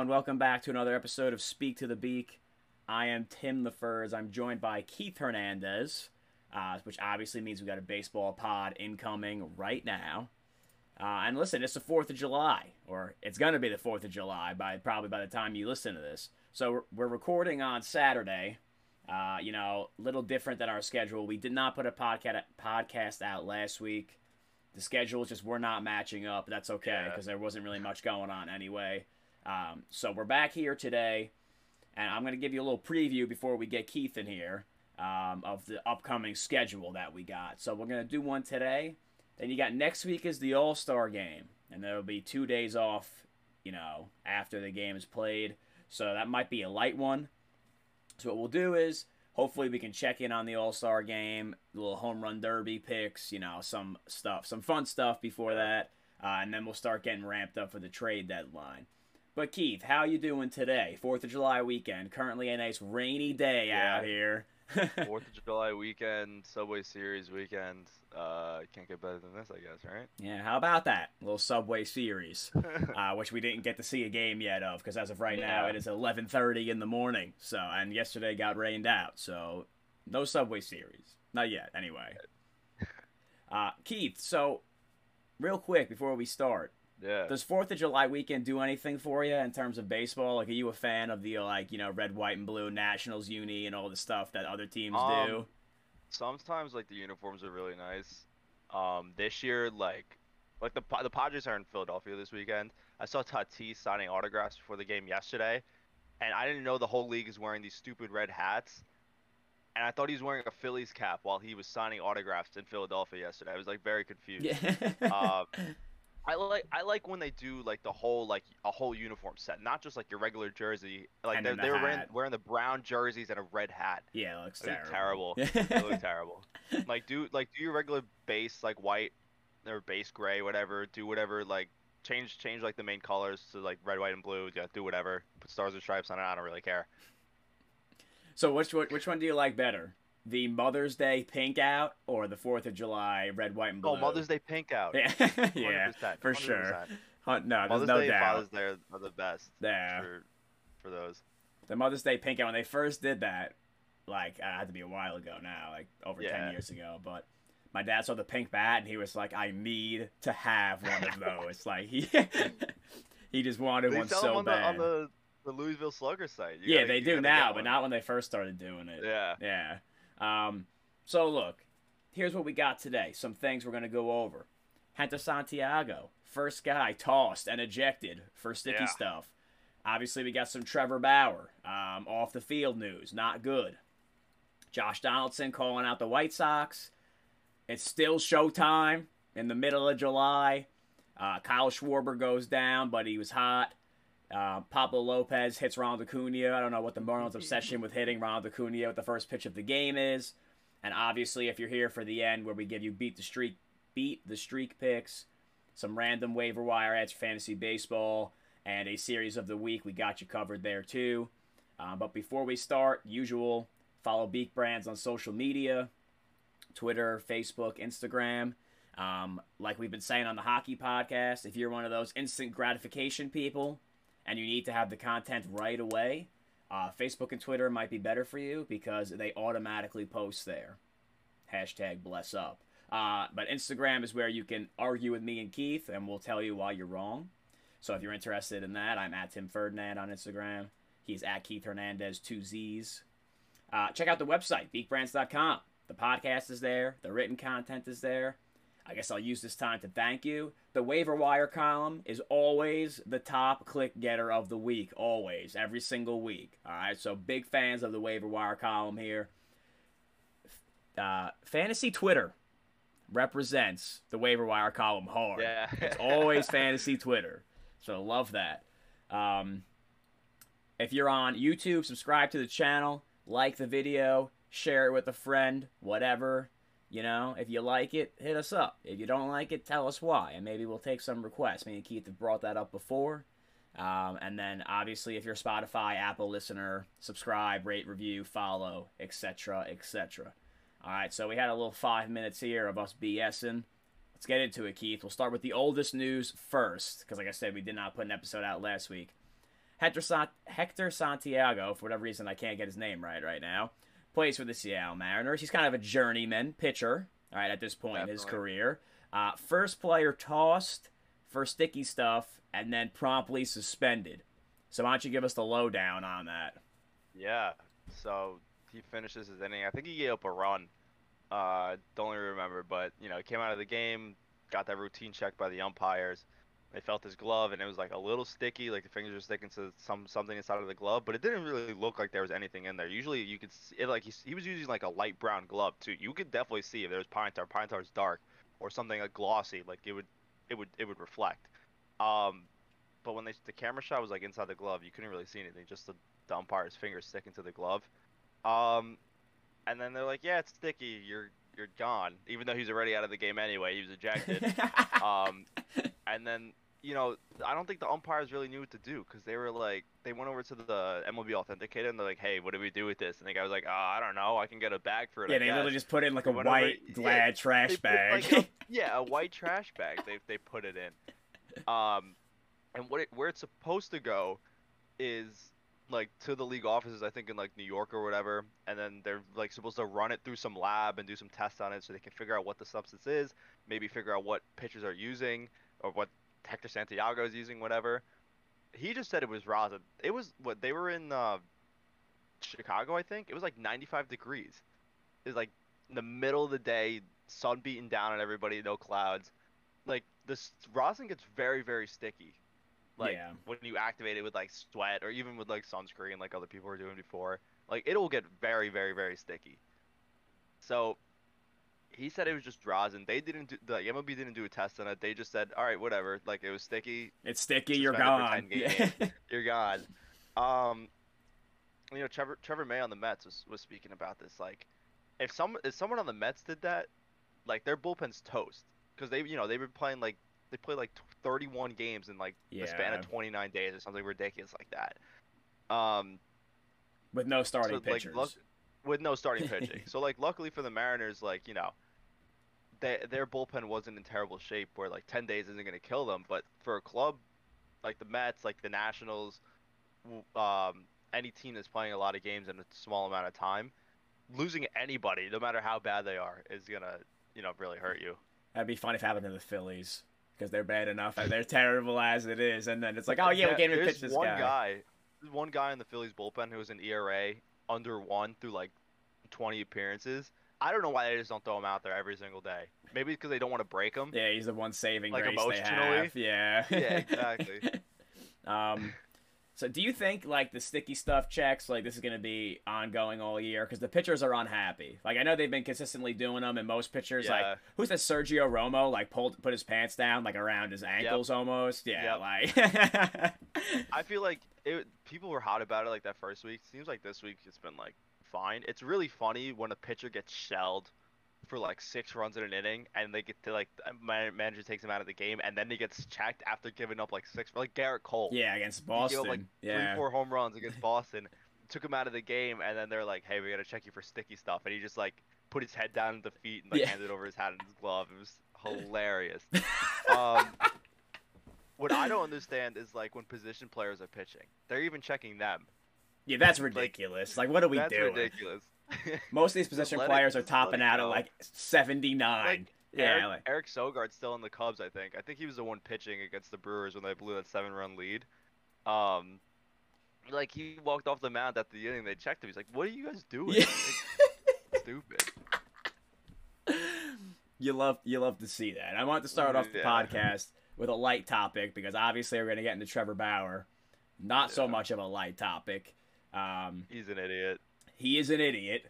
Everyone, welcome back to another episode of Speak to the Beak. I am Tim the Furs. I'm joined by Keith Hernandez, uh, which obviously means we got a baseball pod incoming right now. Uh, and listen, it's the Fourth of July, or it's gonna be the Fourth of July by probably by the time you listen to this. So we're, we're recording on Saturday. Uh, you know, a little different than our schedule. We did not put a podcast podcast out last week. The schedules just were not matching up. That's okay because Yeah. there wasn't really much going on anyway. Um, so we're back here today, and I'm going to give you a little preview before we get Keith in here um, of the upcoming schedule that we got. So we're going to do one today. Then you got next week is the All Star game, and there'll be two days off, you know, after the game is played. So that might be a light one. So what we'll do is hopefully we can check in on the All Star game, little home run derby picks, you know, some stuff, some fun stuff before that, uh, and then we'll start getting ramped up for the trade deadline. But Keith, how you doing today? Fourth of July weekend. Currently a nice rainy day Yeah. out here. Fourth of July weekend, Subway Series weekend. Uh, can't get better than this, I guess, right? yeah, how about that little Subway Series, uh, which we didn't get to see a game yet of because as of right now Yeah. it is 11:30 in the morning. So and yesterday got rained out, so no Subway Series, not yet. Anyway, uh, Keith. So real quick before we start, yeah. does Fourth of July weekend do anything for you in terms of baseball? Like, are you a fan of the like you know red, white, and blue Nationals uni and all the stuff that other teams Um, do? Sometimes like the uniforms are really nice. Um, this year, like, like the the Padres are in Philadelphia this weekend. I saw Tatis signing autographs before the game yesterday, and I didn't know the whole league is wearing these stupid red hats. And I thought he was wearing a Phillies cap while he was signing autographs in Philadelphia yesterday. I was like very confused. Yeah. um, I like I like when they do like the whole like a whole uniform set, not just like your regular jersey. Like they then the they were wearing, wearing the brown jerseys and a red hat. yeah, it looks terrible. terrible. Looked terrible. Like do like do your regular base like white or base gray, whatever. Do whatever like change change like the main colors to like red, white, and blue. Yeah, do whatever. Put stars and stripes on it. I don't really care. So which which one do you like better? The Mother's Day pink out or the Fourth of July red, white, and blue? Oh, Mother's Day pink out. Yeah, yeah, 100%, for sure. 100%. Huh, No, there's Mother's no Day doubt. Father's Day are- the best Yeah, for for those. the Mother's Day pink out when they first did that, like uh, it had to be a while ago now, like over ten years ago. But my dad saw the pink bat and he was like, "I need to have one of those." like he he just wanted They one so on the, on the the Louisville Slugger site. You yeah, gotta- they do now, but one. not when they first started doing it. Yeah. Yeah. Um, so look, here's what we got today. Some things we're gonna go over. Henta Santiago, first guy tossed and ejected for sticky Yeah. stuff. Obviously, we got some Trevor Bauer um, off the field news. Not good. Josh Donaldson calling out the White Sox. It's still showtime in the middle of July. Uh, Kyle Schwarber goes down, but he was hot. Uh, Pablo Lopez hits Ronald Acuna. I don't know what the Marlins' obsession with hitting Ronald Acuna with the first pitch of the game is. And obviously, if you're here for the end where we give you beat the streak, beat the streak picks, some random waiver wire ads fantasy baseball, and a series of the week, we got you covered there too. Uh, but before we start, usual, follow Beak Brands on social media, Twitter, Facebook, Instagram. Um, like we've been saying on the hockey podcast, if you're one of those instant gratification people and you need to have the content right away, uh, Facebook and Twitter might be better for you because they automatically post there. Hashtag bless up. Uh, but Instagram is where you can argue with me and Keith, and we'll tell you why you're wrong. So if you're interested in that, I'm at Tim Ferdinand on Instagram. He's at Keith Hernandez, two Z's. Uh, check out the website, beakbrands.com. The podcast is there, the written content is there. I guess I'll use this time to thank you. The waiver wire column is always the top click getter of the week, always, every single week. All right, so big fans of the waiver wire column here. Uh, fantasy Twitter represents the waiver wire column hard. Yeah. it's always fantasy Twitter, so love that. Um, if you're on YouTube, subscribe to the channel, like the video, share it with a friend, whatever. You know, if you like it, hit us up. If you don't like it, tell us why, and maybe we'll take some requests. Me and Keith have brought that up before. Um, and then, obviously, if you're Spotify, Apple listener, subscribe, rate, review, follow, etc., etc. All right, so we had a little five minutes here of us BSing. Let's get into it, Keith. We'll start with the oldest news first, because, like I said, we did not put an episode out last week. Hector, Hector Santiago, for whatever reason, I can't get his name right right now, plays for the Seattle Mariners. He's kind of a journeyman pitcher, all right, at this point in his career. Uh, first player tossed for sticky stuff and then promptly suspended. So why don't you give us the lowdown on that? Yeah. So he finishes his inning. I think he gave up a run. Uh, don't really remember, but you know, came out of the game, got that routine check by the umpires. They felt his glove, and it was like a little sticky, like the fingers were sticking to some something inside of the glove, but it didn't really look like there was anything in there. Usually, you could see it, like he, he was using like a light brown glove too. You could definitely see if there was pine tar. Pine tar's dark, or something like glossy, like it would it would it would reflect. Um, but when they the camera shot was like inside the glove, you couldn't really see anything. Just the, the umpire's fingers sticking to the glove. Um, and then they're like, "Yeah, it's sticky. You're you're gone." Even though he's already out of the game anyway, he was ejected. um, and then you know, I don't think the umpires really knew what to do because they were like, they went over to the MLB authenticator and they're like, "Hey, what do we do with this?" And the guy was like, "Oh, I don't know. I can get a bag for it." yeah, I they guess." literally just put in like a They went over- white yeah, glad trash bag. like, a- yeah, a white trash bag. They they put it in. Um, and what it, where it's supposed to go is like to the league offices, I think in like New York or whatever, and then they're like supposed to run it through some lab and do some tests on it so they can figure out what the substance is, maybe figure out what pitchers are using or what Hector Santiago is using, whatever. He just said it was rosin. It was what they were in uh, Chicago, I think. It was like 95 degrees. It was like in the middle of the day, sun beating down on everybody, no clouds. Like this rosin gets very, very sticky. Like Yeah. when you activate it with like sweat or even with like sunscreen, like other people were doing before, like it'll get very, very, very sticky. So he said it was just rosin. They didn't do the MLB didn't do a test on it. They just said, all right, whatever. Like it was sticky. it's sticky, you're gone. for 10 games. You're gone. Um, you know, Trevor Trevor May on the Mets was, was speaking about this. Like, if some if someone on the Mets did that, like their bullpen's toast because they you know they've been playing like they played like 31 games in like the span of 29 days or something ridiculous like that. Um, With no starting so, like, pitchers. luck- with no starting pitching. so like luckily for the Mariners, like you know, they, their bullpen wasn't in terrible shape where like 10 days isn't going to kill them. But for a club like the Mets, like the Nationals, um, any team that's playing a lot of games in a small amount of time, losing anybody, no matter how bad they are, is gonna you know really hurt you. That'd be funny if it happened to the Phillies because they're bad enough and they're terrible as it is, and then it's like, oh yeah, we Yeah, can't even pitch this one guy. There's one guy in the Phillies bullpen who was an ERA under one through like 20 appearances. I don't know why they just don't throw him out there every single day. Maybe because they don't want to break him. Yeah, he's the one saving Like, grace they have. Yeah. Yeah, exactly. um, so do you think like the sticky stuff checks like this is gonna be ongoing all year because the pitchers are unhappy? Like I know they've been consistently doing them, and most pitchers like who's that Sergio Romo like pulled put his pants down like around his ankles almost. Yeah, like I feel like it, people were hot about it like that first week. Seems like this week it's been like fine. It's really funny when a pitcher gets shelled for like six runs in an inning, and they get to like the man- manager takes him out of the game, and then he gets checked after giving up like six, like Gerrit Cole. yeah against He gave Boston. up, like yeah. three, four home runs against Boston. Took him out of the game, and then they're like, "Hey, we gotta check you for sticky stuff," and he just like put his head down at the feet and like Yeah. handed over his hat and his glove. It was hilarious. um, what I don't understand is like when position players are pitching, they're even checking them. Yeah, that's ridiculous. Like, what are we That's doing? ridiculous. Most of these position let players are topping it out at like 79. Like, yeah, Eric, like, Eric Sogard's still in the Cubs, I think. I think he was the one pitching against the Brewers when they blew that seven-run lead. Um, like he walked off the mound at the inning. They checked him. He's like, "What are you guys doing? Yeah. Like, stupid." you love you love to see that. I want to start off the Yeah. podcast with a light topic because obviously we're going to get into Trevor Bauer. Not so much of a light topic. Um, He's an idiot. He is an idiot.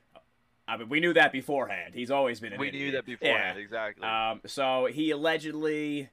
I mean, we knew that beforehand. He's always been an We idiot. We knew that beforehand, exactly. Yeah. Um, so he allegedly,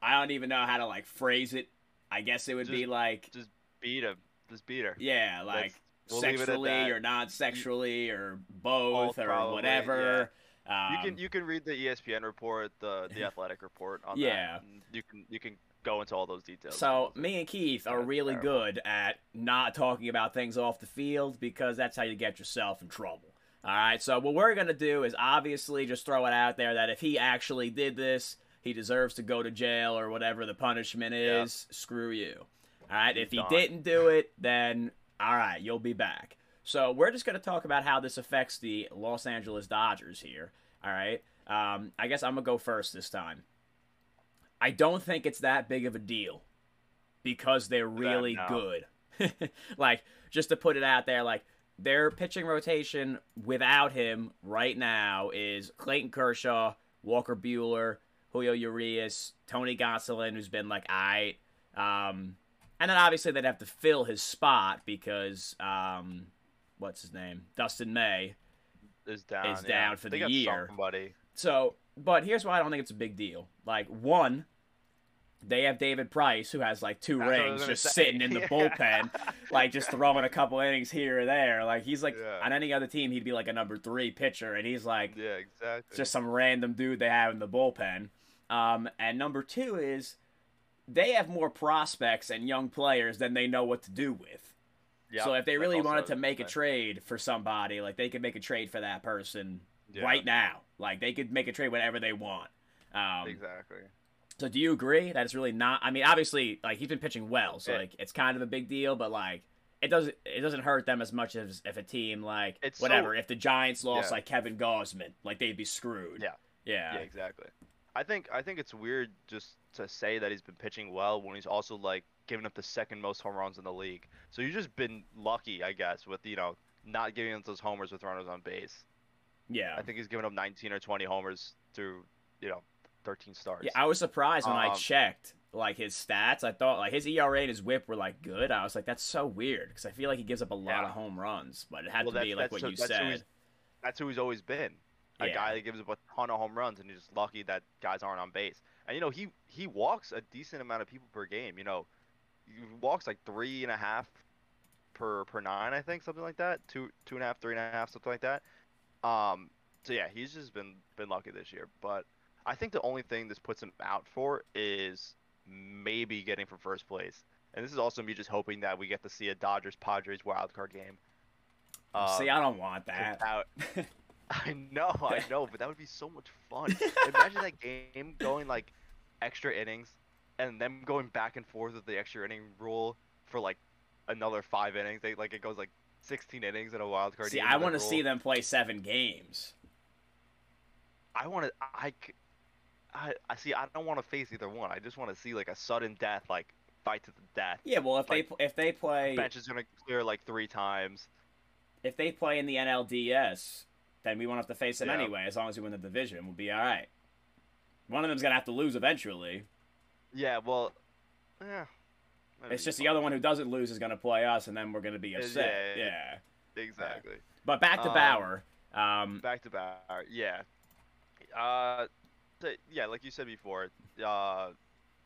I don't even know how to like phrase it. I guess it would be like Just- beat him. Just beat her. yeah, like we'll leave it at sexually or non-sexually or both, or probably, whatever. You Um, can you can read the ESPN report, the the athletic report on Yeah. that. You can you can go into all those details. So me and Keith are really good at not talking about things off the field because that's how you get yourself in trouble. All right. So what we're gonna do is obviously just throw it out there that if he actually did this, he deserves to go to jail or whatever the punishment Yeah. is. Screw you. All right. He's if he done. didn't do it, then all right, you'll be back. So we're just going to talk about how this affects the Los Angeles Dodgers here. All right. Um, I guess I'm gonna go first this time. I don't think it's that big of a deal because they're really no. good. like just to put it out there, like their pitching rotation without him right now is Clayton Kershaw, Walker Buehler, Julio Urias, Tony Gonsolin, who's been like I. Um, and then obviously they'd have to fill his spot because um, what's his name, Dustin May. Is down. Is yeah. for They the year. Somebody. So, but here's why I don't think it's a big deal. Like one, they have David Price who has like two That's what I was rings just say. sitting in the bullpen, like just throwing a couple innings here or there. Like he's like Yeah. on any other team he'd be like a number three pitcher, and he's like Yeah, exactly. just some random dude they have in the bullpen. Um, and number two is they have more prospects and young players than they know what to do with. Yep, so if they really wanted to what I was make a trade for somebody, like they could make a trade for that person Yeah, right now. Like they could make a trade whenever they want. Um, Exactly. So do you agree that it's really not? I mean, obviously, like he's been pitching well, so like it's kind of a big deal, but like it doesn't it doesn't hurt them as much as if a team like It's so- whatever. if the Giants lost Yeah. like Kevin Gausman, like they'd be screwed. Yeah. yeah, Yeah, exactly. I think I think it's weird just to say that he's been pitching well when he's also like giving up the second most home runs in the league. So you've just been lucky, I guess, with you know not giving up those homers with runners on base. yeah. I think he's given up 19 or 20 homers through you know 13 starts. Yeah, I was surprised when I Um, checked like his stats. I thought like his ERA and his WHIP were like good. I was like, that's so weird because I feel like he gives up a lot Yeah. of home runs, but it had Well, to be like what who- you that's said. he's- That's who he's always been. A Yeah. guy that gives up a ton of home runs and he's just lucky that guys aren't on base. And you know he he walks a decent amount of people per game. You know, he walks like three and a half per per nine, I think, something like that. Two two and a half, three and a half, something like that. Um. So yeah, he's just been been lucky this year. But I think the only thing this puts him out for is maybe getting for first place. And this is also me just hoping that we get to see a Dodgers Padres wild card game. See, Um, I don't want that. without- I know, I know, but that would be so much fun. Imagine that game going like extra innings and then going back and forth with the extra inning rule for like another five innings. They like it goes like 16 innings in a wild card game. See. I want to see them play seven games. I want to. I, I, I see. I don't want to face either one. I just want to see like a sudden death, like fight to the death. Yeah, well, if Like, they if they play Bench is gonna clear like three times. if they play in the NLDS, then we won't have to face them Yeah. anyway. As long as we win the division, we'll be all right. One of them's gonna have to lose eventually. Yeah, well, yeah. It's just the other one who doesn't lose is gonna play us, and then we're gonna be upset. yeah, Yeah. yeah. Exactly. But back to Um, Bauer. Um, Back to Bauer. Yeah. Uh, yeah, like you said before, uh,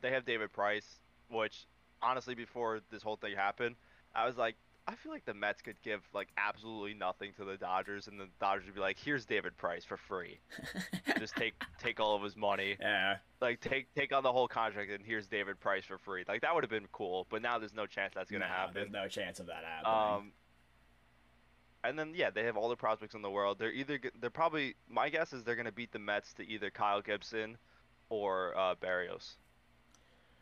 they have David Price, which honestly, before this whole thing happened, I was like, I feel like the Mets could give like absolutely nothing to the Dodgers, and the Dodgers would be like, "Here's David Price for free. Just take take all of his money, yeah. like take take on the whole contract, and here's David Price for free." Like that would have been cool, but now there's no chance that's gonna No, happen. There's no chance of that happening. Um, and then yeah, they have all the prospects in the world. They're either they're probably my guess is they're gonna beat the Mets to either Kyle Gibson or uh, Berrios.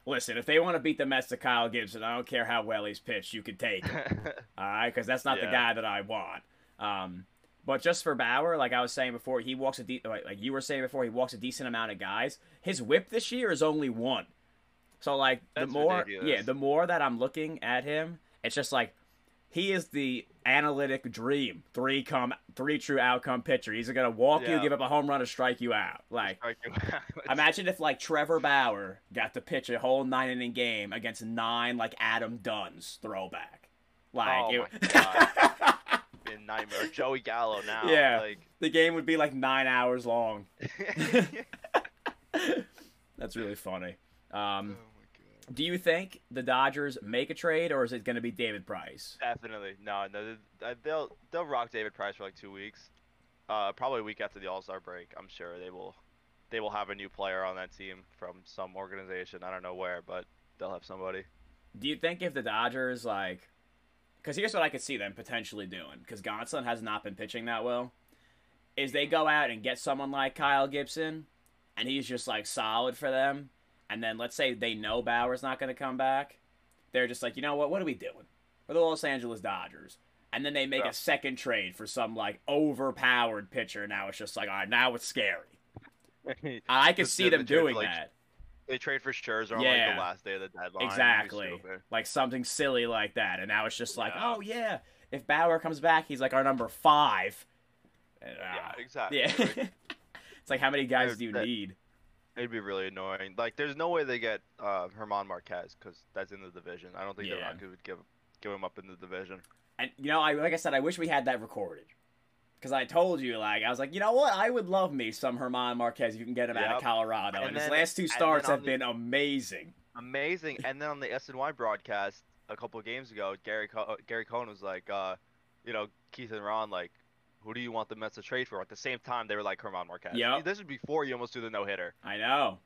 Listen, if they want to beat the Mets to Kyle Gibson, I don't care how well he's pitched. You could take him. All right, because that's not the guy that I want. Um, but just for Bauer, like I was saying before, he walks a de- like, like you were saying before, he walks a decent amount of guys. His whip this year is only one. So like That's the more, ridiculous. yeah, the more that I'm looking at him, it's just like he is the analytic dream. Three come, three true outcome pitcher. He's gonna walk you, give up a home run, or strike you out. Like you out. Imagine if like Trevor Bauer got to pitch a whole nine inning game against nine like Adam Dunn's throwback. Like Oh it- my Be a nightmare. Or Joey Gallo now. Yeah. Like, the game would be like nine hours long. That's really funny. oh Um, god. Do you think the Dodgers make a trade or is it going to be David Price? Definitely. No, no. uh, They'll they'll rock David Price for like two weeks. Uh, probably a week after the All Star break. I'm sure they will. They will have a new player on that team from some organization. I don't know where, but they'll have somebody. Do you think if the Dodgers like, because here's what I could see them potentially doing, because Gonsolin has not been pitching that well, is they go out and get someone like Kyle Gibson, and he's just like solid for them, and then let's say they know Bauer's not going to come back, they're just like, you know what? What are we doing? We're the Los Angeles Dodgers. And then they make Yeah. a second trade for some like overpowered pitcher. Now it's just like, all right, now it's scary. I could Just see them the doing like, that. they trade for Scherzer on like Yeah. the last day of the deadline. Exactly. Like something silly like that. And now it's just like, Yeah. oh yeah, if Bauer comes back, he's like our number five. And, Yeah, uh, exactly. yeah. It's like how many guys do you that- need? It'd be really annoying. Like, there's no way they get uh, German Marquez because that's in the division. I don't think Yeah. the Rockies would give give him up in the division. And you know, I like I said, I wish we had that recorded. Because I told you, like, I was like, you know what? I would love me some German Marquez you can get him out of Colorado. And, And his last two starts have the- been amazing. Amazing. and then on the SNY broadcast a couple of games ago, Gary Co- Gary Cohen was like, uh, you know, Keith and Ron, like, who do you want the Mets to trade for? At the same time, they were like German Marquez. Yeah, This was before you almost do the no hitter. I know.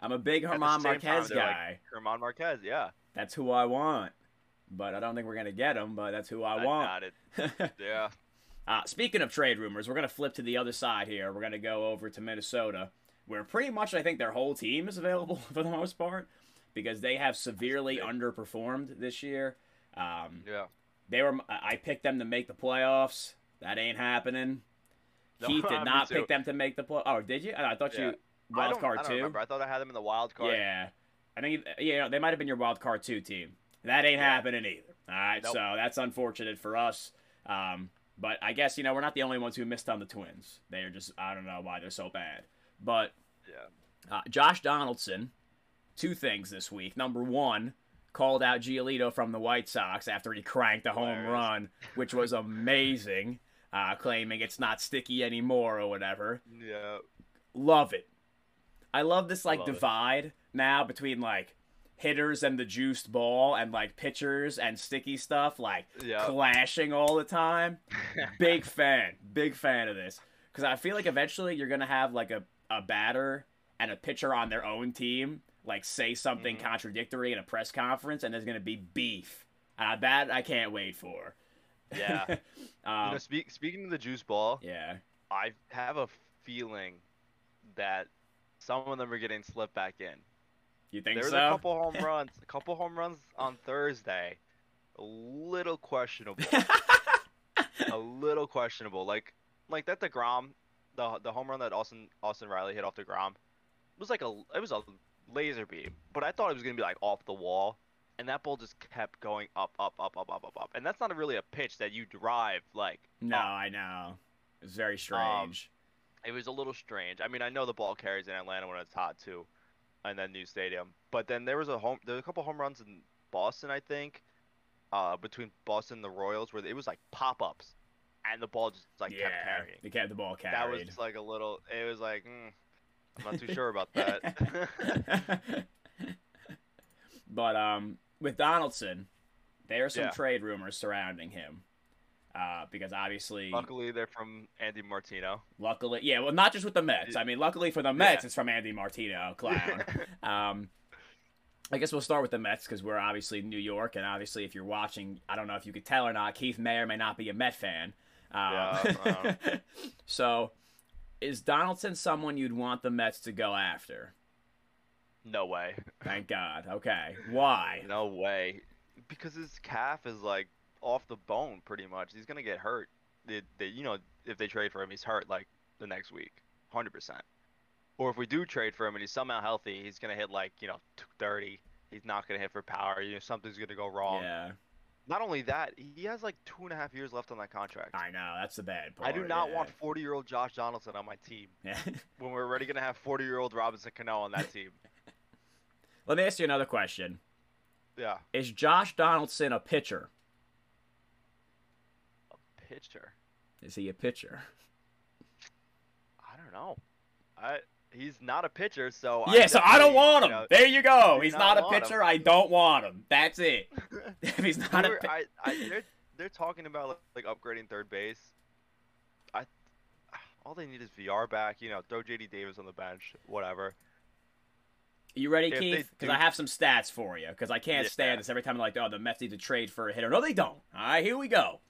I'm a big German same time, Marquez like- guy. German Marquez, yeah. That's who I want. But I don't think we're going to get him, but that's who I, I want. got it. Yeah. Uh, speaking of trade rumors, we're going to flip to the other side here. We're going to go over to Minnesota, where pretty much I think their whole team is available for the most part because they have severely underperformed this year. Um, Yeah. they were I picked them to make the playoffs. That ain't happening. No, Keith did not pick them to make the play. Oh, did you? I thought Yeah. you wild card I don't two. remember. I thought I had them in the wild card. Yeah, I think yeah they might have been your wild card two team. That ain't Yeah. happening either. All right, Nope. so that's unfortunate for us. Um, but I guess you know we're not the only ones who missed on the Twins. They are just I don't know why they're so bad. But Yeah. uh, Josh Donaldson, two things this week. Number one, called out Giolito from the White Sox after he cranked a home Hilarious. run, which was amazing, uh, claiming it's not sticky anymore or whatever. Yeah. Love it. I love this like Love it. divide now between like hitters and the juiced ball and like pitchers and sticky stuff like Yeah. clashing all the time. big fan, big fan of this because I feel like eventually you're gonna have like a, a batter and a pitcher on their own team like say something Mhm. contradictory in a press conference and there's gonna be beef. Uh, that I can't wait for. Yeah. um, you know, speak, speaking of the juice ball, yeah. I have a feeling that some of them are getting slipped back in. You think There was so? a couple home runs, a couple home runs on Thursday. A little questionable. a little questionable. Like like that Degrom, the the home run that Austin Austin Riley hit off the Degrom was like a it was a laser beam, but I thought it was gonna be like off the wall, and that ball just kept going up up up up up up up, and that's not really a pitch that you drive like. No, up. I know. It's very strange. It was a little strange. I mean, I know the ball carries in Atlanta when it's hot too, and then new stadium. But then there was a home, there was a couple home runs in Boston, I think, uh, between Boston and the Royals, where it was like pop ups, and the ball just like kept yeah, carrying. they kept the ball That carried. was like a little. It was like, mm, I'm not too sure about that. but um, with Donaldson, there are some Yeah. trade rumors surrounding him. Uh, because obviously, Luckily, they're from Andy Martino. luckily, yeah, well, not just with the Mets. I mean, luckily for the Mets, it's from Andy Martino, clown. um, I guess we'll start with the Mets because we're obviously in New York, and obviously, if you're watching, I don't know if you could tell or not, Keith may or may not be a Met fan. Um, Yeah, so, is Donaldson someone you'd want the Mets to go after? No way. Thank God. Okay. Why? No way. Because his calf is like off the bone pretty much. He's gonna get hurt. They, they, you know, if they trade for him, he's hurt like the next week, hundred percent. Or if we do trade for him and he's somehow healthy, he's gonna hit like you know 230. He's not gonna hit for power. You know, something's gonna go wrong. Yeah, Not only that, he has like two and a half years left on that contract. I know. That's the bad part. I do not yeah. want 40 year old Josh Donaldson on my team Yeah. when we're already gonna have 40 year old Robinson Cano on that team. Let me ask you another question. Yeah, Is Josh Donaldson a pitcher? a pitcher. Is he a pitcher? I don't know. I he's not a pitcher, so yeah, so I don't want him. you know, there you go. He's not not, a want him. pitcher. I don't want him. That's it. if he's not a were- pi- I, I, they're they're talking about like, like upgrading third base. I all they need is VR back. You know, throw JD Davis on the bench, whatever. You ready, if Keith? Because I have some stats for you. Because I can't Yeah. stand this every time. I'm like, oh, the Mets need to trade for a hitter. No, they don't. All right, here we go.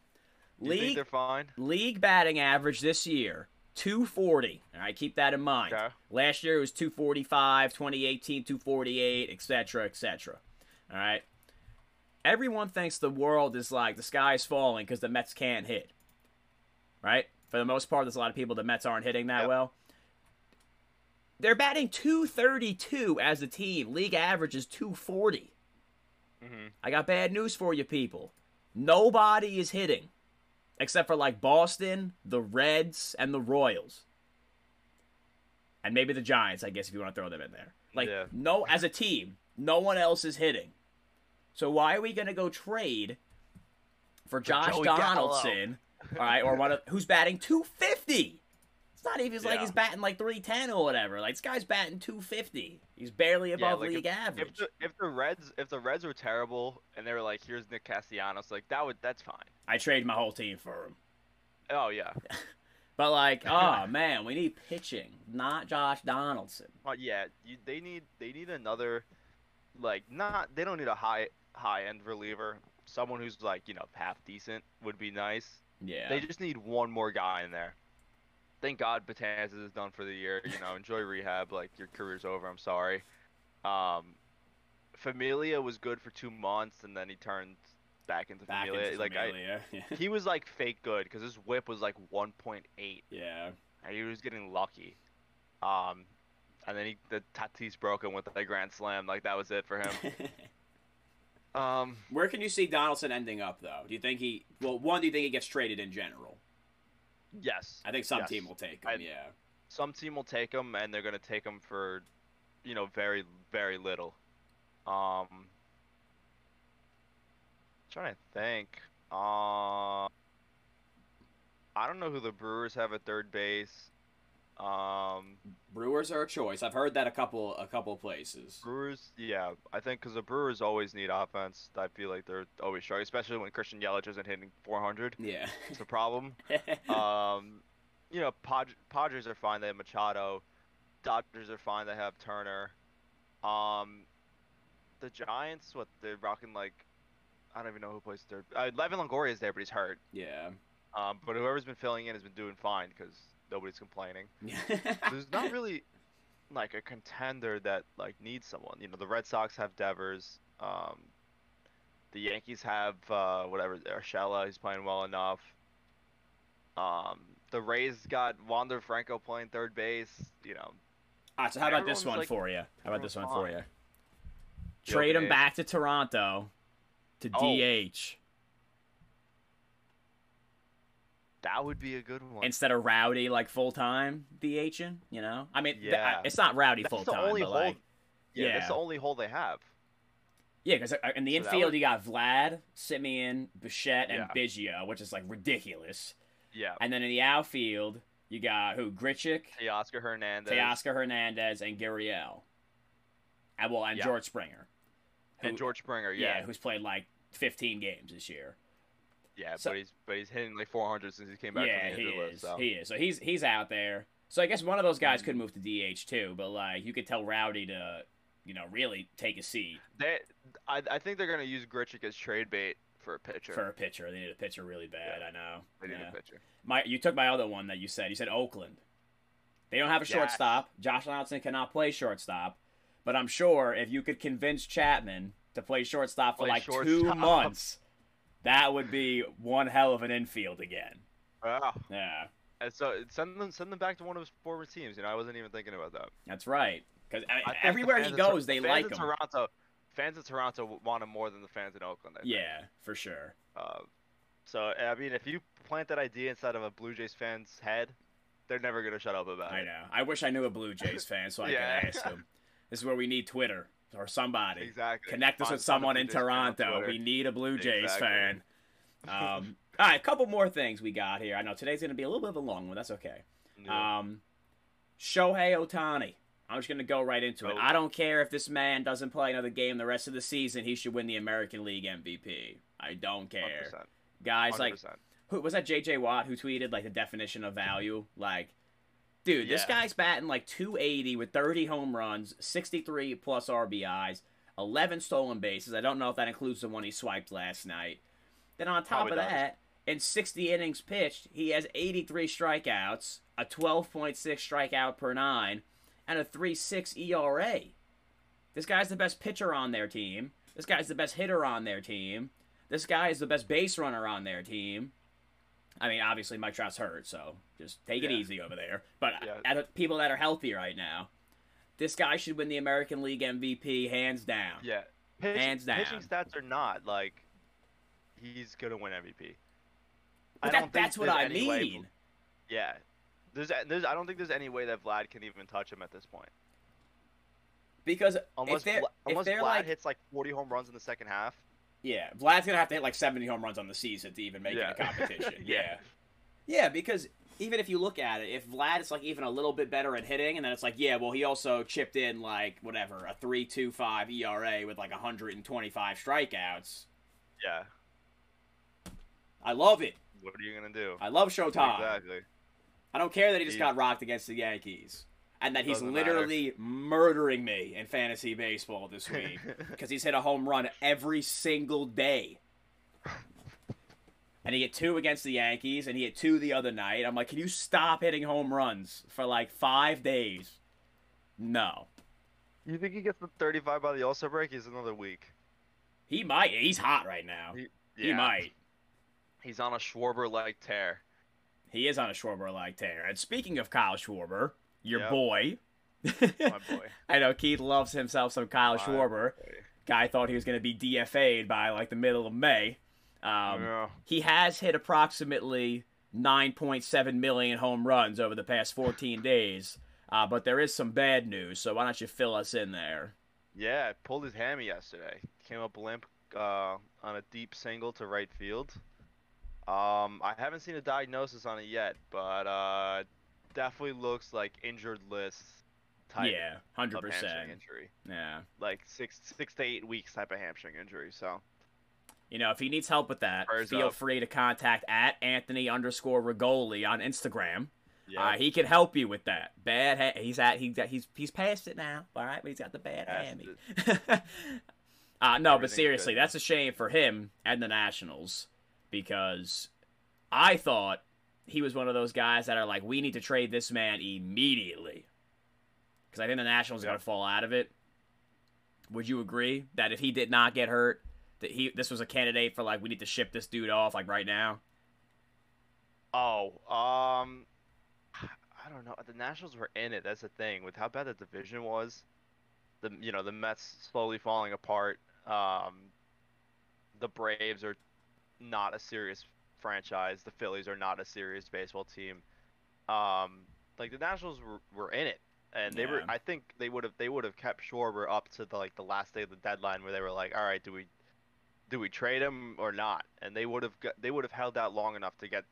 League they're fine? league batting average this year 240 all right keep that in mind Okay. last year it was 245 2018 248 etc etc all right everyone thinks the world is like the sky's falling because the Mets can't hit. Right? For the most part, there's a lot of people the Mets aren't hitting that Yep. well. They're batting 232 as a team. League average is 240. hmm I got bad news for you people. Nobody is hitting. Except for like Boston, the Reds, and the Royals. And maybe the Giants, I guess, if you want to throw them in there. Like, Yeah. no, as a team, no one else is hitting. So why are we going to go trade for Josh Joey Gallo. Donaldson, all right, or one of, who's batting 250? It's not even it's like he's batting like 310 or whatever. Like, this guy's batting 250. He's barely above like, league average. If the, if the Reds if the Reds were terrible and they were like, here's Nick Castellanos, like that would that's fine. I traded my whole team for him. Oh yeah, But like, oh man, we need pitching, not Josh Donaldson. but yeah, you, they need they need another, like not they don't need a high high end reliever. Someone who's like you know half decent would be nice. Yeah. They just need one more guy in there. Thank God Betances is done for the year. You know, enjoy rehab. Like your career's over. I'm sorry. Um, Familia was good for two months, and then he turned back into Back Familia. into like Familia. yeah. I, he was like fake good because his whip was like 1.8, yeah. and he was getting lucky. Um, and then he the Tatis broke him with a grand slam. Like that was it for him. Um, Where can you see Donaldson ending up though? Do you think he? Well, one, do you think he gets traded in general? Yes. I think some Yes. team will take him. I- yeah. some team will take him and they're gonna take him for, you know, very very little. Um, trying to think. Uh, I don't know who the Brewers have at third base. Um, Brewers are a choice. I've heard that a couple a couple places. Brewers, yeah, I think because the Brewers always need offense. I feel like they're always struggling, especially when Christian Yelich isn't hitting 400. Yeah. It's a problem. um, you know, Pad- Padres are fine. They have Machado. Dodgers are fine. They have Turner. Um, the Giants, what they're rocking like, I don't even know who plays third. Uh, Evan Longoria is there, but he's hurt. yeah. Um, but whoever's been filling in has been doing fine because nobody's complaining. There's not really like a contender that like needs someone. You know, the Red Sox have Devers. Um, the Yankees have uh, whatever Urshela. He's playing well enough. Um, the Rays got Wander Franco playing third base. You know, All right. So how about this one like- for you? How about this one for you? Trade him back to Toronto to Oh. DH that would be a good one. instead of Rowdy like full time DHing. You know, I mean, th- Yeah. it's not Rowdy full time, but hole. like, yeah, yeah. that's the only hole they have. Yeah, because uh, in the So infield would- you got Vlad, Semien, Bichette, and Yeah. Biggio, which is like ridiculous. Yeah. And then in the outfield you got who? Grichuk, Teoscar Hernandez. Teoscar Hernandez, and Gurriel. And well, and Yeah. George Springer. and George Springer. yeah. Yeah. who's played like 15 games this year. Yeah, So- but he's but he's hitting like 400 since he came back yeah, from the he is. list. So. He is. So he's he's out there. So I guess one of those guys could move to DH too, but like you could tell Rowdy to, you know, really take a seat They, I, I think they're gonna use Grichuk as trade bait for a pitcher. for a pitcher. They need a pitcher really bad. I know. they need Yeah. a pitcher. My, you took my other one that you said. You said Oakland. They don't have a Yes. shortstop. Josh Donaldson cannot play shortstop. But I'm sure if you could convince Chapman to play shortstop for Play like two months, that would be one hell of an infield again. Wow. Yeah, And so send them send them back to one of his former teams. You know, I wasn't even thinking about that. that's right. Because everywhere he fans in Tor- goes, they fans like him. Toronto, fans in Toronto want him more than the fans in Oakland. Yeah, for sure. Uh, so I mean, if you plant that idea inside of a Blue Jays fan's head, they're never gonna shut up about I it. I know. I wish I knew a Blue Jays fan so I Yeah. could ask him. This is where we need Twitter or somebody. Exactly. Connect us Find- with someone in Jays fan on Toronto. We need a Blue Jays Exactly. fan. Um, all right, a couple more things we got here. I know today's going to be a little bit of a long one. That's okay. Yeah. Um, Shohei Ohtani. I'm just going to go right into it. Oh. I don't care if this man doesn't play another game the rest of the season. He should win the American League MVP. I don't care. 100%. Guys, like, 100%. who was that? JJ Watt who tweeted like the definition of value. Like, dude, this guy's batting like 280 with 30 home runs, 63 plus RBIs, 11 stolen bases. I don't know if that includes the one he swiped last night. Then on top Probably of does. that, in 60 innings pitched, he has 83 strikeouts, a 12.6 strikeout per nine, and a 3.6 ERA. This guy's the best pitcher on their team. This guy's the best hitter on their team. This guy is the best base runner on their team. I mean, obviously Mike Trout's hurt, so just take it easy over there. But Yeah. people that are healthy right now, this guy should win the American League MVP hands down. Yeah. Pitch, Hands down. Pitching stats are not like he's gonna win MVP. But I that, don't think that's what I any way- mean. yeah. There's, there's, I don't think there's any way that Vlad can even touch him at this point. Because Unless, if they're, Vla- if unless they're Vlad like, hits like 40 home runs in the second half. Yeah, Vlad's gonna have to hit like 70 home runs on the season to even make Yeah. it a competition. Yeah. yeah. Yeah, because even if you look at it, if Vlad is like even a little bit better at hitting, and then it's like, yeah, well, he also chipped in like whatever a three two five ERA with like 125 strikeouts. Yeah. I love it. What are you gonna do? I love Showtime. Exactly. I don't care that he just He- got rocked against the Yankees, and that he's Doesn't literally murdering me in fantasy baseball this week because he's hit a home run every single day. And he hit two against the Yankees, and he hit two the other night. I'm like, can you stop hitting home runs for like five days? No. you think he gets the 35 by the All Star break? He's another week. He might. He's hot right now. He- He might. He's on a Schwarber like tear. He is on a Schwarber like tear. And speaking of Kyle Schwarber, your Yep. boy. My boy. I know Keith loves himself some Kyle My Schwarber. boy. Guy thought he was going to be DFA'd by like the middle of May. Um, yeah. He has hit approximately 9.7 million home runs over the past 14 days. Uh, but there is some bad news, so why don't you fill us in there? Yeah, pulled his hammy yesterday. Came up limp uh, on a deep single to right field. Um, I haven't seen a diagnosis on it yet, but uh, definitely looks like injured list type yeah, 100%. hamstring injury. Yeah. Like six six to eight weeks type of hamstring injury. So You know, if he needs help with that, Prayers feel up. free to contact at Anthony underscore Rigoli on Instagram. yeah, Uh, he can help you with that. Bad. Ha- he's at. He's He's he's he's past it now. All right, but he's got the bad hammy. uh, no, but seriously, good. that's a shame for him and the Nationals because I thought he was one of those guys that are like, we need to trade this man immediately because I think the Nationals are Yeah. gonna fall out of it. Would you agree that if he did not get hurt, that he this was a candidate for like we need to ship this dude off like right now? Oh, um, I don't know. The Nationals were in it. That's the thing with how bad the division was. The you know the Mets slowly falling apart. Um, the Braves are not a serious franchise. The Phillies are not a serious baseball team. Um, like the Nationals were, were in it, and they were. I think they would have they would have kept Schwarber up to the like the last day of the deadline where they were like, all right, do we do we trade him or not? And they would have got, they would have held out long enough to get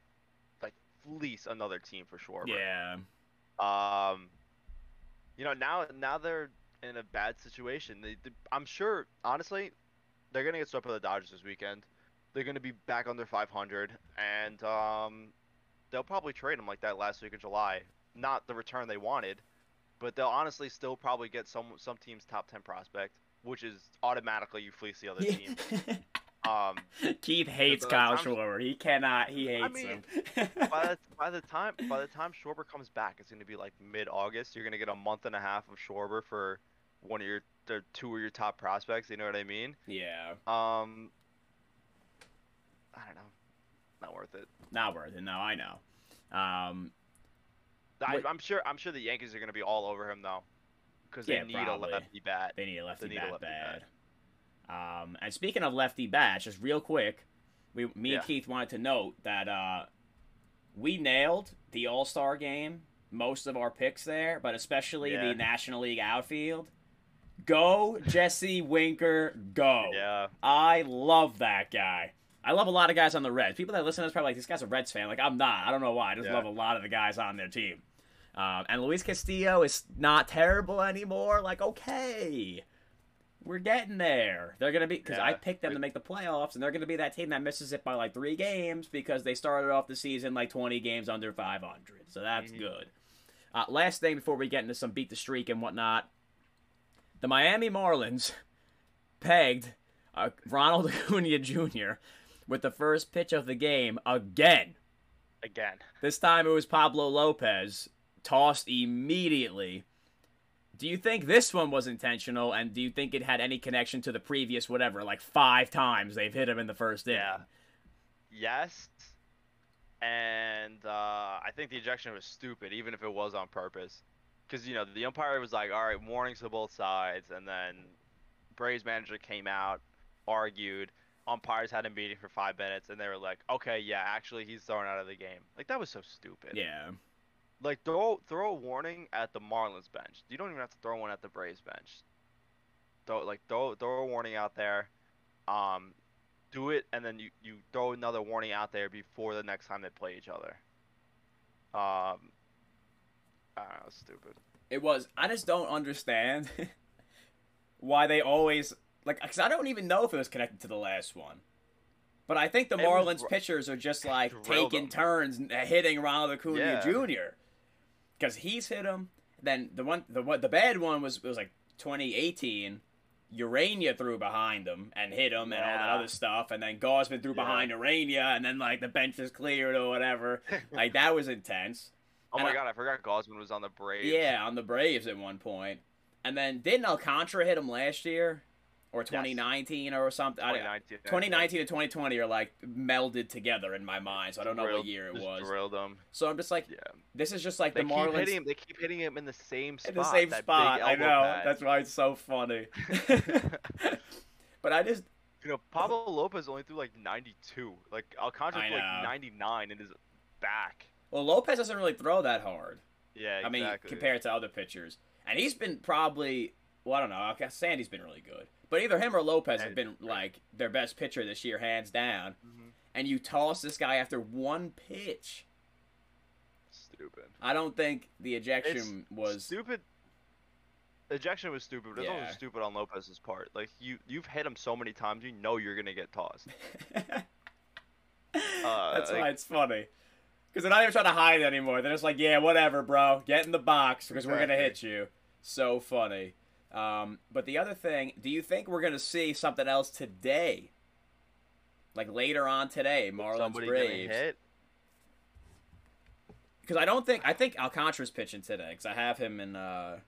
like fleece another team for Schwarber. Yeah. Um, you know now now they're in a bad situation. They, they, I'm sure honestly, they're gonna get swept by the Dodgers this weekend. They're gonna be back under 500, and um, they'll probably trade him like that last week of July. Not the return they wanted, but they'll honestly still probably get some some team's top 10 prospect, which is automatically you fleece the other team. Um, Keith hates Kyle time- Schwarber. He cannot. He hates mean, him. by the by the time by the time Schwarber comes back, it's gonna be like mid August. You're gonna get a month and a half of Schwarber for one of your two of your top prospects. You know what I mean? yeah, Um, I don't know, not worth it. not worth it. No, I know. Um, I, I'm sure I'm sure the Yankees are gonna be all over him though, because they Yeah, need probably. a lefty bat. they need a lefty need a bat lefty bad. Um, and speaking of lefty bats, just real quick, we me Yeah. and Keith wanted to note that uh, we nailed the All Star game, most of our picks there, but especially Yeah. the National League outfield. Go Jesse Winker, go! Yeah, I love that guy. I love a lot of guys on the Reds. People that listen to this probably like this guy's a Reds fan. Like I'm not. I don't know why. I just Yeah. love a lot of the guys on their team. Um, and Luis Castillo is not terrible anymore. Like okay, we're getting there. They're gonna be because I picked them to make the playoffs, and they're gonna be that team that misses it by like three games because they started off the season like 20 games under 500. So that's Mhm. good. Uh, last thing before we get into some beat the streak and whatnot, the Miami Marlins pegged uh, Ronald Acuna Jr. with the first pitch of the game again. again. This time it was Pablo Lopez, tossed immediately. do you think this one was intentional, and do you think it had any connection to the previous whatever, like five times they've hit him in the first inning? Yeah. Yes. And uh, I think the ejection was stupid, even if it was on purpose. Because, you know, the umpire was like, all right, warnings to both sides. And then Braves manager came out, argued. Umpires had a meeting for five minutes, and they were like, okay, yeah, actually, he's thrown out of the game. Like, that was so stupid. Yeah. Like, throw, throw a warning at the Marlins bench. You don't even have to throw one at the Braves bench. Throw, like, throw, throw a warning out there. Um, do it, and then you, you throw another warning out there before the next time they play each other. Um, I don't know, stupid. It was. I just don't understand why they always like. Cause I don't even know if it was connected to the last one. But I think the It Marlins ru- pitchers are just like taking them. turns hitting Ronald Acuna Yeah. Jr. Because he's hit him. Then the one, the the bad one was it was like 2018. Ureña threw behind him and hit him and all that other stuff, and then Gausman threw Yeah. behind Ureña, and then like the bench is cleared or whatever. like that was intense. Oh And my I- god, I forgot Gausman was on the Braves. Yeah, on the Braves at one point. And then didn't Alcantara hit him last year? Or 2019 or something? I- 2019. 2019 to 2020 are like melded together in my mind, so I don't know what year it was. Drilled him. So I'm just like, Yeah. this is just like They the Marlins hitting him. They keep hitting him in the same spot. in the same spot. I know. pad. That's why it's so funny. but I just, You know, Pablo Lopez only threw like 92. Like Alcantara threw like 99 in his back. well, Lopez doesn't really throw that hard. Yeah, exactly. I mean, compared to other pitchers. And he's been probably, well, I don't know. I guess Sandy's been really good. But either him or Lopez have Sandy's been like their best pitcher this year, hands down. Mhm. And you toss this guy after one pitch. Stupid. I don't think the ejection It's was. stupid. Ejection was stupid, but it's Yeah. also stupid on Lopez's part. Like you, you've hit him so many times, you know you're gonna get tossed. That's like- why it's funny. Because they're not even trying to hide it anymore. They're just like, yeah, whatever, bro. Get in the box because we're going to hit you. So funny. Um, but the other thing, do you think we're going to see something else today? Like later on today, Marlins Somebody Braves. hit. Because I don't think I think Alcantara's pitching today because I have him in uh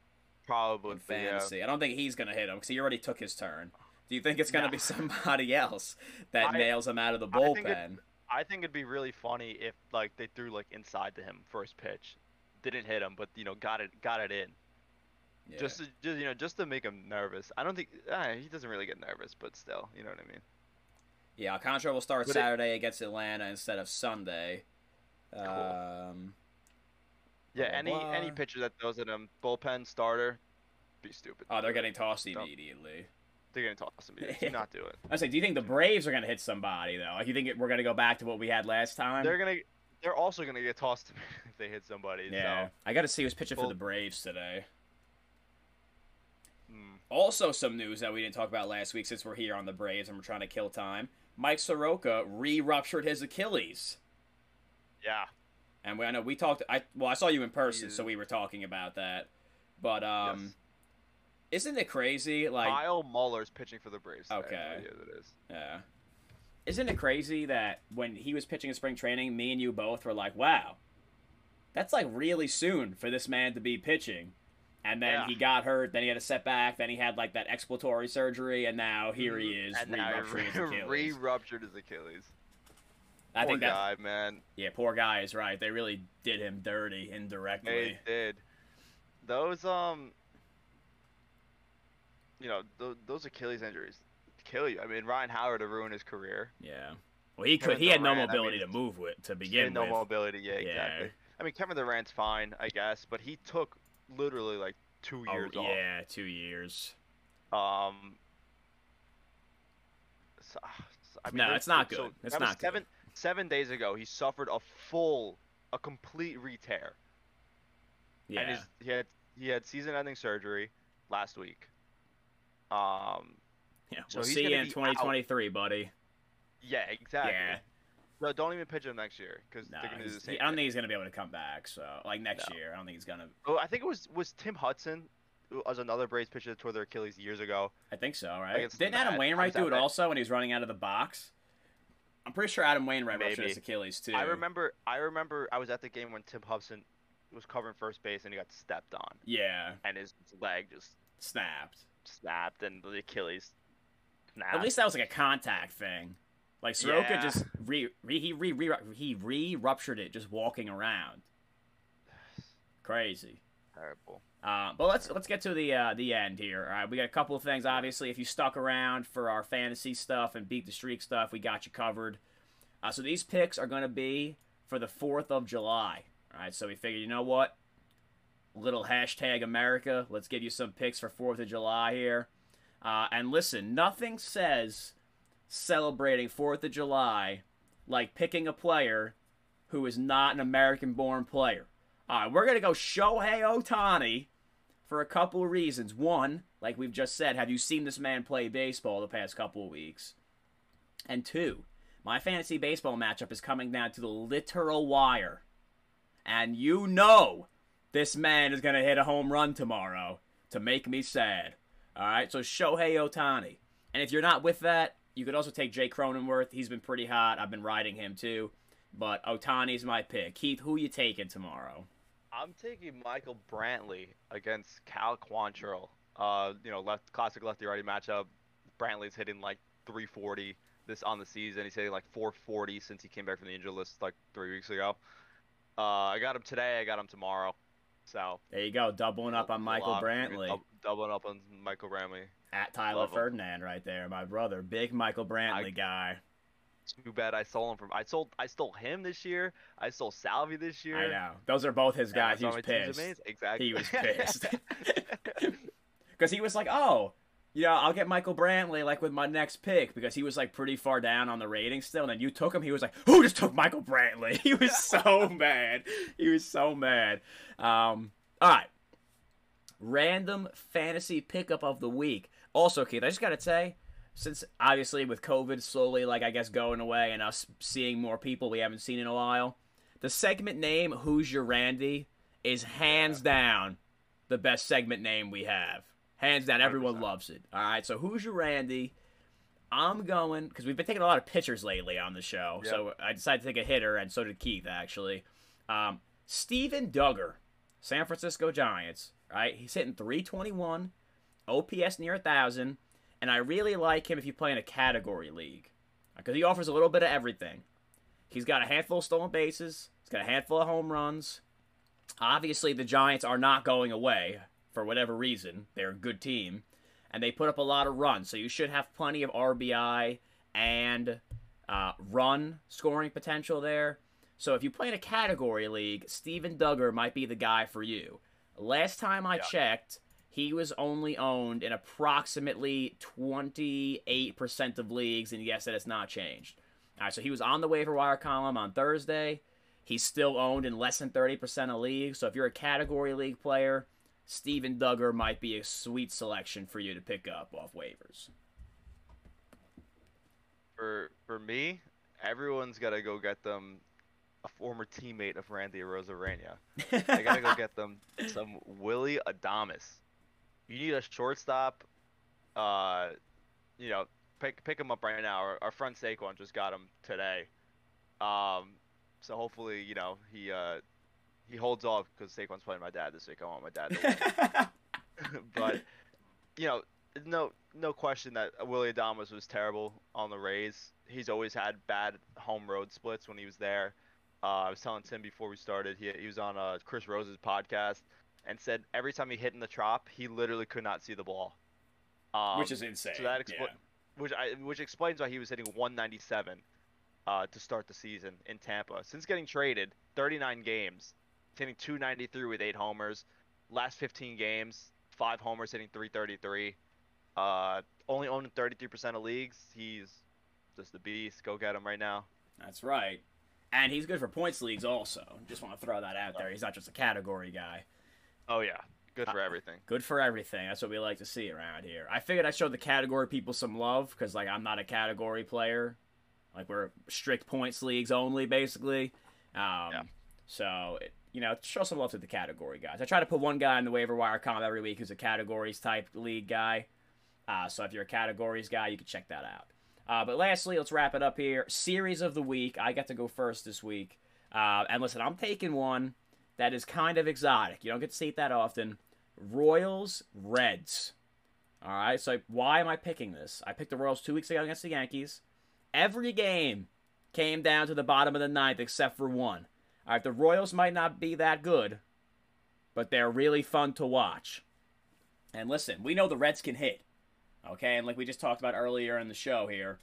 Probably. in but yeah. fantasy. I don't think he's gonna hit him because he already took his turn. Do you think it's gonna be somebody else that I- nails him out of the I think bullpen? I think it'd be really funny if like they threw like inside to him first pitch, didn't hit him, but you know got it got it in. Yeah. Just to, just you know just to make him nervous. I don't think uh, he doesn't really get nervous, but still, you know what I mean. yeah, Alcantara will start But it- Saturday against Atlanta instead of Sunday. Um, Yeah, Blah, any blah, any pitcher that throws at him bullpen starter, be stupid. oh, they're getting tossed Don't. immediately. They're getting tossed immediately. Do not do it. I say, do you think the Braves are gonna hit somebody though? Like, you think we're gonna go back to what we had last time? They're gonna. They're also gonna get tossed if they hit somebody. yeah, So, I got to see who's pitching for the Braves today. Also, some news that we didn't talk about last week since we're here on the Braves and we're trying to kill time. Mike Soroka re-ruptured his Achilles, yeah. and we, I know we talked. I well, I saw you in person, He's- so we were talking about that. But um, yes. isn't it crazy? Like, Kyle Muller's pitching for the Braves. today. Okay. Yeah, it is. yeah, isn't it crazy that when he was pitching in spring training, me and you both were like, "Wow, that's like really soon for this man to be pitching." And then Yeah. he got hurt. Then he had a setback. Then he had like that exploratory surgery, and now here he is, Mm-hmm. Now re-rupturing his he Achilles. re-ruptured his Achilles. I Poor think that guy, man. yeah, poor guy is right. They really did him dirty indirectly. They did. Those um. You know, th- those Achilles injuries kill you. I mean, Ryan Howard to ruin his career. Yeah. Well, he could. Kevin He had no Durant, I mobility mean, to move with to He begin had no with. mobility. Yeah, Yeah. exactly. I mean, Kevin Durant's fine, I guess, but he took literally like two years oh, yeah, two years. Um. so- so- I mean, No, it's not so good. It's that was not good. seven seven days ago. He suffered a full, a complete re-tear. Yeah. And his, he had he had season-ending surgery last week. Um. yeah. We'll he's see you in be 2023, buddy. Yeah, exactly. Yeah. So don't even pitch him next year because No, they're gonna do the same. I don't thing. think he's gonna be able to come back. So, like next No. year, I don't think he's gonna. Oh, I think it was was Tim Hudson, who was another Braves pitcher that tore their Achilles years ago. I think so, right? Against Didn't Adam. Wainwright do it also when he was running out of the box? I'm pretty sure Adam Wainwright ruptured his Achilles too. I remember, I remember, I was at the game when Tim Hudson was covering first base and he got stepped on, Yeah, and his leg just snapped. snapped and the Achilles snapped. At least that was like a contact thing. Like Soroka Yeah. just re, re he re, re he re ruptured it just walking around. Crazy. terrible. Uh, but let's let's get to the uh, the end here. All right, we got a couple of things. Obviously, if you stuck around for our fantasy stuff and beat the streak stuff, we got you covered. Uh, so these picks are going to be for the Fourth of July. All right, so we figured, you know what? Little hashtag America. Let's give you some picks for Fourth of July here. Uh, and listen, nothing says celebrating Fourth of July like picking a player who is not an American-born player. All right, we're gonna go Shohei Ohtani for a couple of reasons. One, like we've just said, have you seen this man play baseball the past couple of weeks? And two, my fantasy baseball matchup is coming down to the literal wire. And you know this man is going to hit a home run tomorrow to make me sad. All right, so Shohei Ohtani. And if you're not with that, you could also take Jay Cronenworth. He's been pretty hot. I've been riding him too. But Ohtani's my pick. Keith, who you taking tomorrow? I'm taking Michael Brantley against Cal Quantrill. Uh, you know, left classic lefty righty matchup. Brantley's hitting like 340 this on the season. He's hitting like 440 since he came back from the injury list like three weeks ago. Uh, I got him today. I got him tomorrow. So There you go, doubling up on Michael. Brantley. Doubling up on Michael Brantley. At Tyler Love him. Ferdinand right there, my brother. Big Michael Brantley I- guy. Too bad I sold him from. I sold. I stole him this year. I stole Salvy this year. I know. Those are both his guys. He was why my team's pissed. Exactly. He was pissed. Because he was like, oh, yeah, I'll get Michael Brantley like with my next pick because he was like pretty far down on the rating still. And then you took him. He was like, who just took Michael Brantley? He was so mad. He was so mad. Um, all right. Random fantasy pickup of the week. Also, Keith, I just got to say, since obviously with COVID slowly, like I guess going away and us seeing more people we haven't seen in a while, the segment name "Who's Your Randy" is hands down the best segment name we have. Hands down, everyone 100%. loves it. All right, so who's your Randy? I'm going because we've been taking a lot of pitchers lately on the show, Yep. so I decided to take a hitter, and so did Keith actually. Um, Steven Duggar, San Francisco Giants. Right, he's hitting 321, OPS near a thousand, and I really like him if you play in a category league because he offers a little bit of everything. He's got a handful of stolen bases. He's got a handful of home runs. Obviously, the Giants are not going away for whatever reason. They're a good team, and they put up a lot of runs. So you should have plenty of RBI and uh, run scoring potential there. So if you play in a category league, Steven Duggar might be the guy for you. Last time I Yeah. checked, he was only owned in approximately 28% of leagues, and yes, that has not changed. All right, so he was on the waiver wire column on Thursday. He's still owned in less than 30% of leagues. So if you're a category league player, Steven Duggar might be a sweet selection for you to pick up off waivers. for for me, everyone's got to go get them a former teammate of Randy Arozarena. I gotta go get them some Willy Adames. You need a shortstop. Uh, you know, pick pick him up right now. Our, our friend Saquon just got him today. Um, so hopefully, you know, he uh he holds off because Saquon's playing my dad this week. I want my dad to win. but you know, no no question that Willy Adames was terrible on the Rays. He's always had bad home road splits when he was there. Uh, I was telling Tim before we started, he, he was on uh, Chris Rose's podcast and said every time he hit in the trop, he literally could not see the ball. Um, Which is insane. so that expl- yeah. which I which explains why he was hitting 197 uh, to start the season in Tampa. Since getting traded, 39 games, hitting 293 with eight homers. Last 15 games, five homers, hitting 333. Uh, only owned in 33% of leagues. He's just a beast. Go get him right now. That's right. And he's good for points leagues also. Just want to throw that out there. He's not just a category guy. Oh yeah, good for Uh, everything. Good for everything. That's what we like to see around here. I figured I'd show the category people some love because, like, I'm not a category player. Like, we're strict points leagues only, basically. Um, Yeah. So, it, you know, show some love to the category guys. I try to put one guy in the waiver wire column every week who's a categories type league guy. Uh, so if you're a categories guy, you can check that out. Uh, but lastly, let's wrap it up here. Series of the week. I get to go first this week. Uh, and listen, I'm taking one that is kind of exotic. You don't get to see it that often. Royals, Reds. All right, so why am I picking this? I picked the Royals two weeks ago against the Yankees. Every game came down to the bottom of the ninth except for one. All right, the Royals might not be that good, but they're really fun to watch. And listen, we know the Reds can hit. Okay, and like we just talked about earlier in the show here,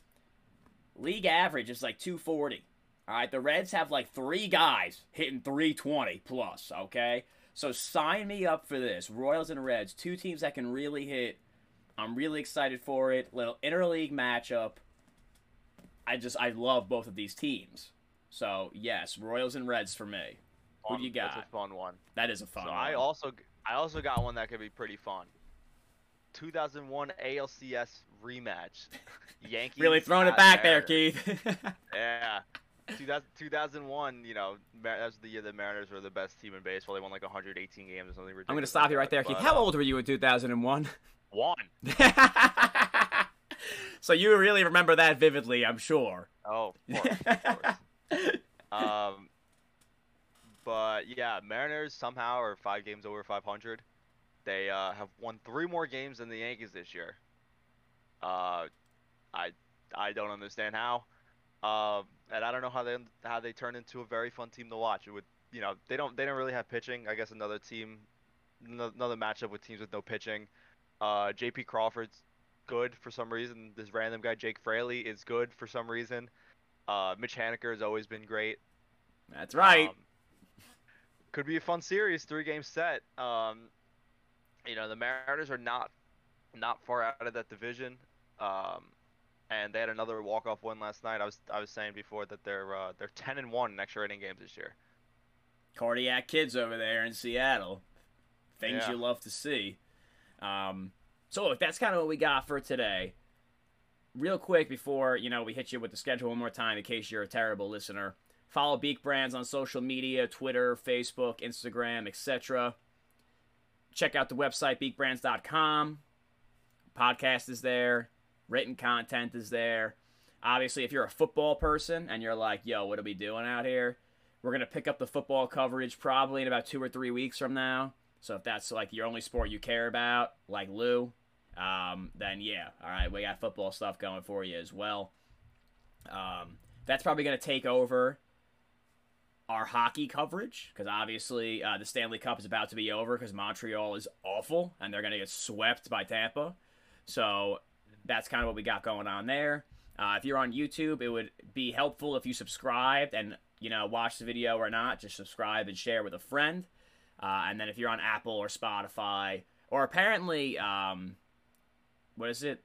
league average is like 240. All right, the Reds have like three guys hitting 320 plus. Okay, so sign me up for this. Royals and Reds, two teams that can really hit. I'm really excited for it. Little interleague matchup. I just I love both of these teams. So yes, Royals and Reds for me. Who do you got? That's a fun one. That is a fun So one. I also I also got one that could be pretty fun. 2001 ALCS rematch. Yankees. really throwing it back there, Mariners. Keith. Yeah. 2000, 2001, you know, Mar- that was the year the Mariners were the best team in baseball. They won like 118 games or something ridiculous. I'm going to stop you right there, Keith. But, How uh, old were you in 2001? One. so you really remember that vividly, I'm sure. Oh, of course. Of course. um, but yeah, Mariners somehow are five games over 500. They uh, have won three more games than the Yankees this year. Uh, I I don't understand how. Um, and I don't know how they how they turn into a very fun team to watch. It would you know they don't they don't really have pitching. I guess another team, ano- another matchup with teams with no pitching. Uh, J.P. Crawford's good for some reason. This random guy Jake Fraley is good for some reason. Uh, Mitch Haniger has always been great. That's right. Um, could be a fun series, three game set. Um, you know, the Mariners are not not far out of that division. Um, and they had another walk off win last night. I was I was saying before that they're uh, they're ten and one in extra inning games this year. Cardiac kids over there in Seattle. Things Yeah. you love to see. Um, so look, that's kind of what we got for today. Real quick before you know we hit you with the schedule one more time in case you're a terrible listener. Follow Beak Brands on social media, Twitter, Facebook, Instagram, etc. Check out the website beakbrands.com. Podcast is there. Written content is there. Obviously, if you're a football person and you're like, "Yo, what are we doing out here?" We're gonna pick up the football coverage probably in about two or three weeks from now. So if that's like your only sport you care about, like Lou, um, then yeah, all right, we got football stuff going for you as well. Um, that's probably gonna take over our hockey coverage because obviously uh, the Stanley Cup is about to be over because Montreal is awful and they're gonna get swept by Tampa. So that's kind of what we got going on there. Uh, if you're on YouTube, it would be helpful if you subscribed and you know watch the video or not. Just subscribe and share with a friend. Uh, and then if you're on Apple or Spotify or apparently, um, what is it?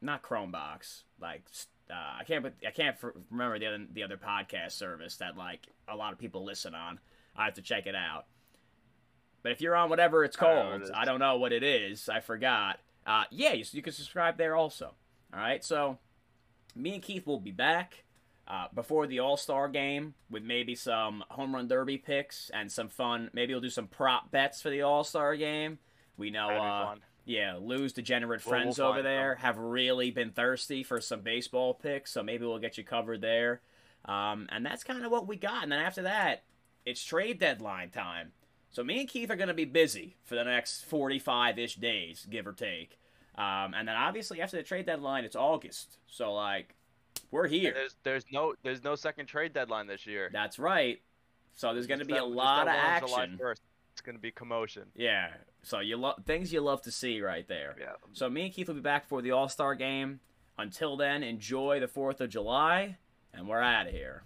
Not Chromebox. Like uh, I can't. I can't remember the other the other podcast service that like a lot of people listen on. I have to check it out. But if you're on whatever it's I don't know called. I don't know what it is. I forgot. Uh, yeah, you, you can subscribe there also. All right, so me and Keith will be back uh, before the All Star game with maybe some home run derby picks and some fun. Maybe we'll do some prop bets for the All Star game. We know, uh, yeah, Lou's degenerate We'll- we'll friends over find there have really been thirsty for some baseball picks, so maybe we'll get you covered there. Um, and that's kind of what we got. And then after that, it's trade deadline time. So me and Keith are going to be busy for the next 45 ish days, give or take. Um, and then obviously after the trade deadline, it's August. So, like, we're And here. There's there's no there's no second trade deadline this year. That's right. So there's going to be that- a lot of action. 1st. It's gonna be commotion. Yeah. So you love things you love to see right there. Yeah. So me and Keith will be back for the All Star game. Until then, enjoy the Fourth of July, and we're out of here.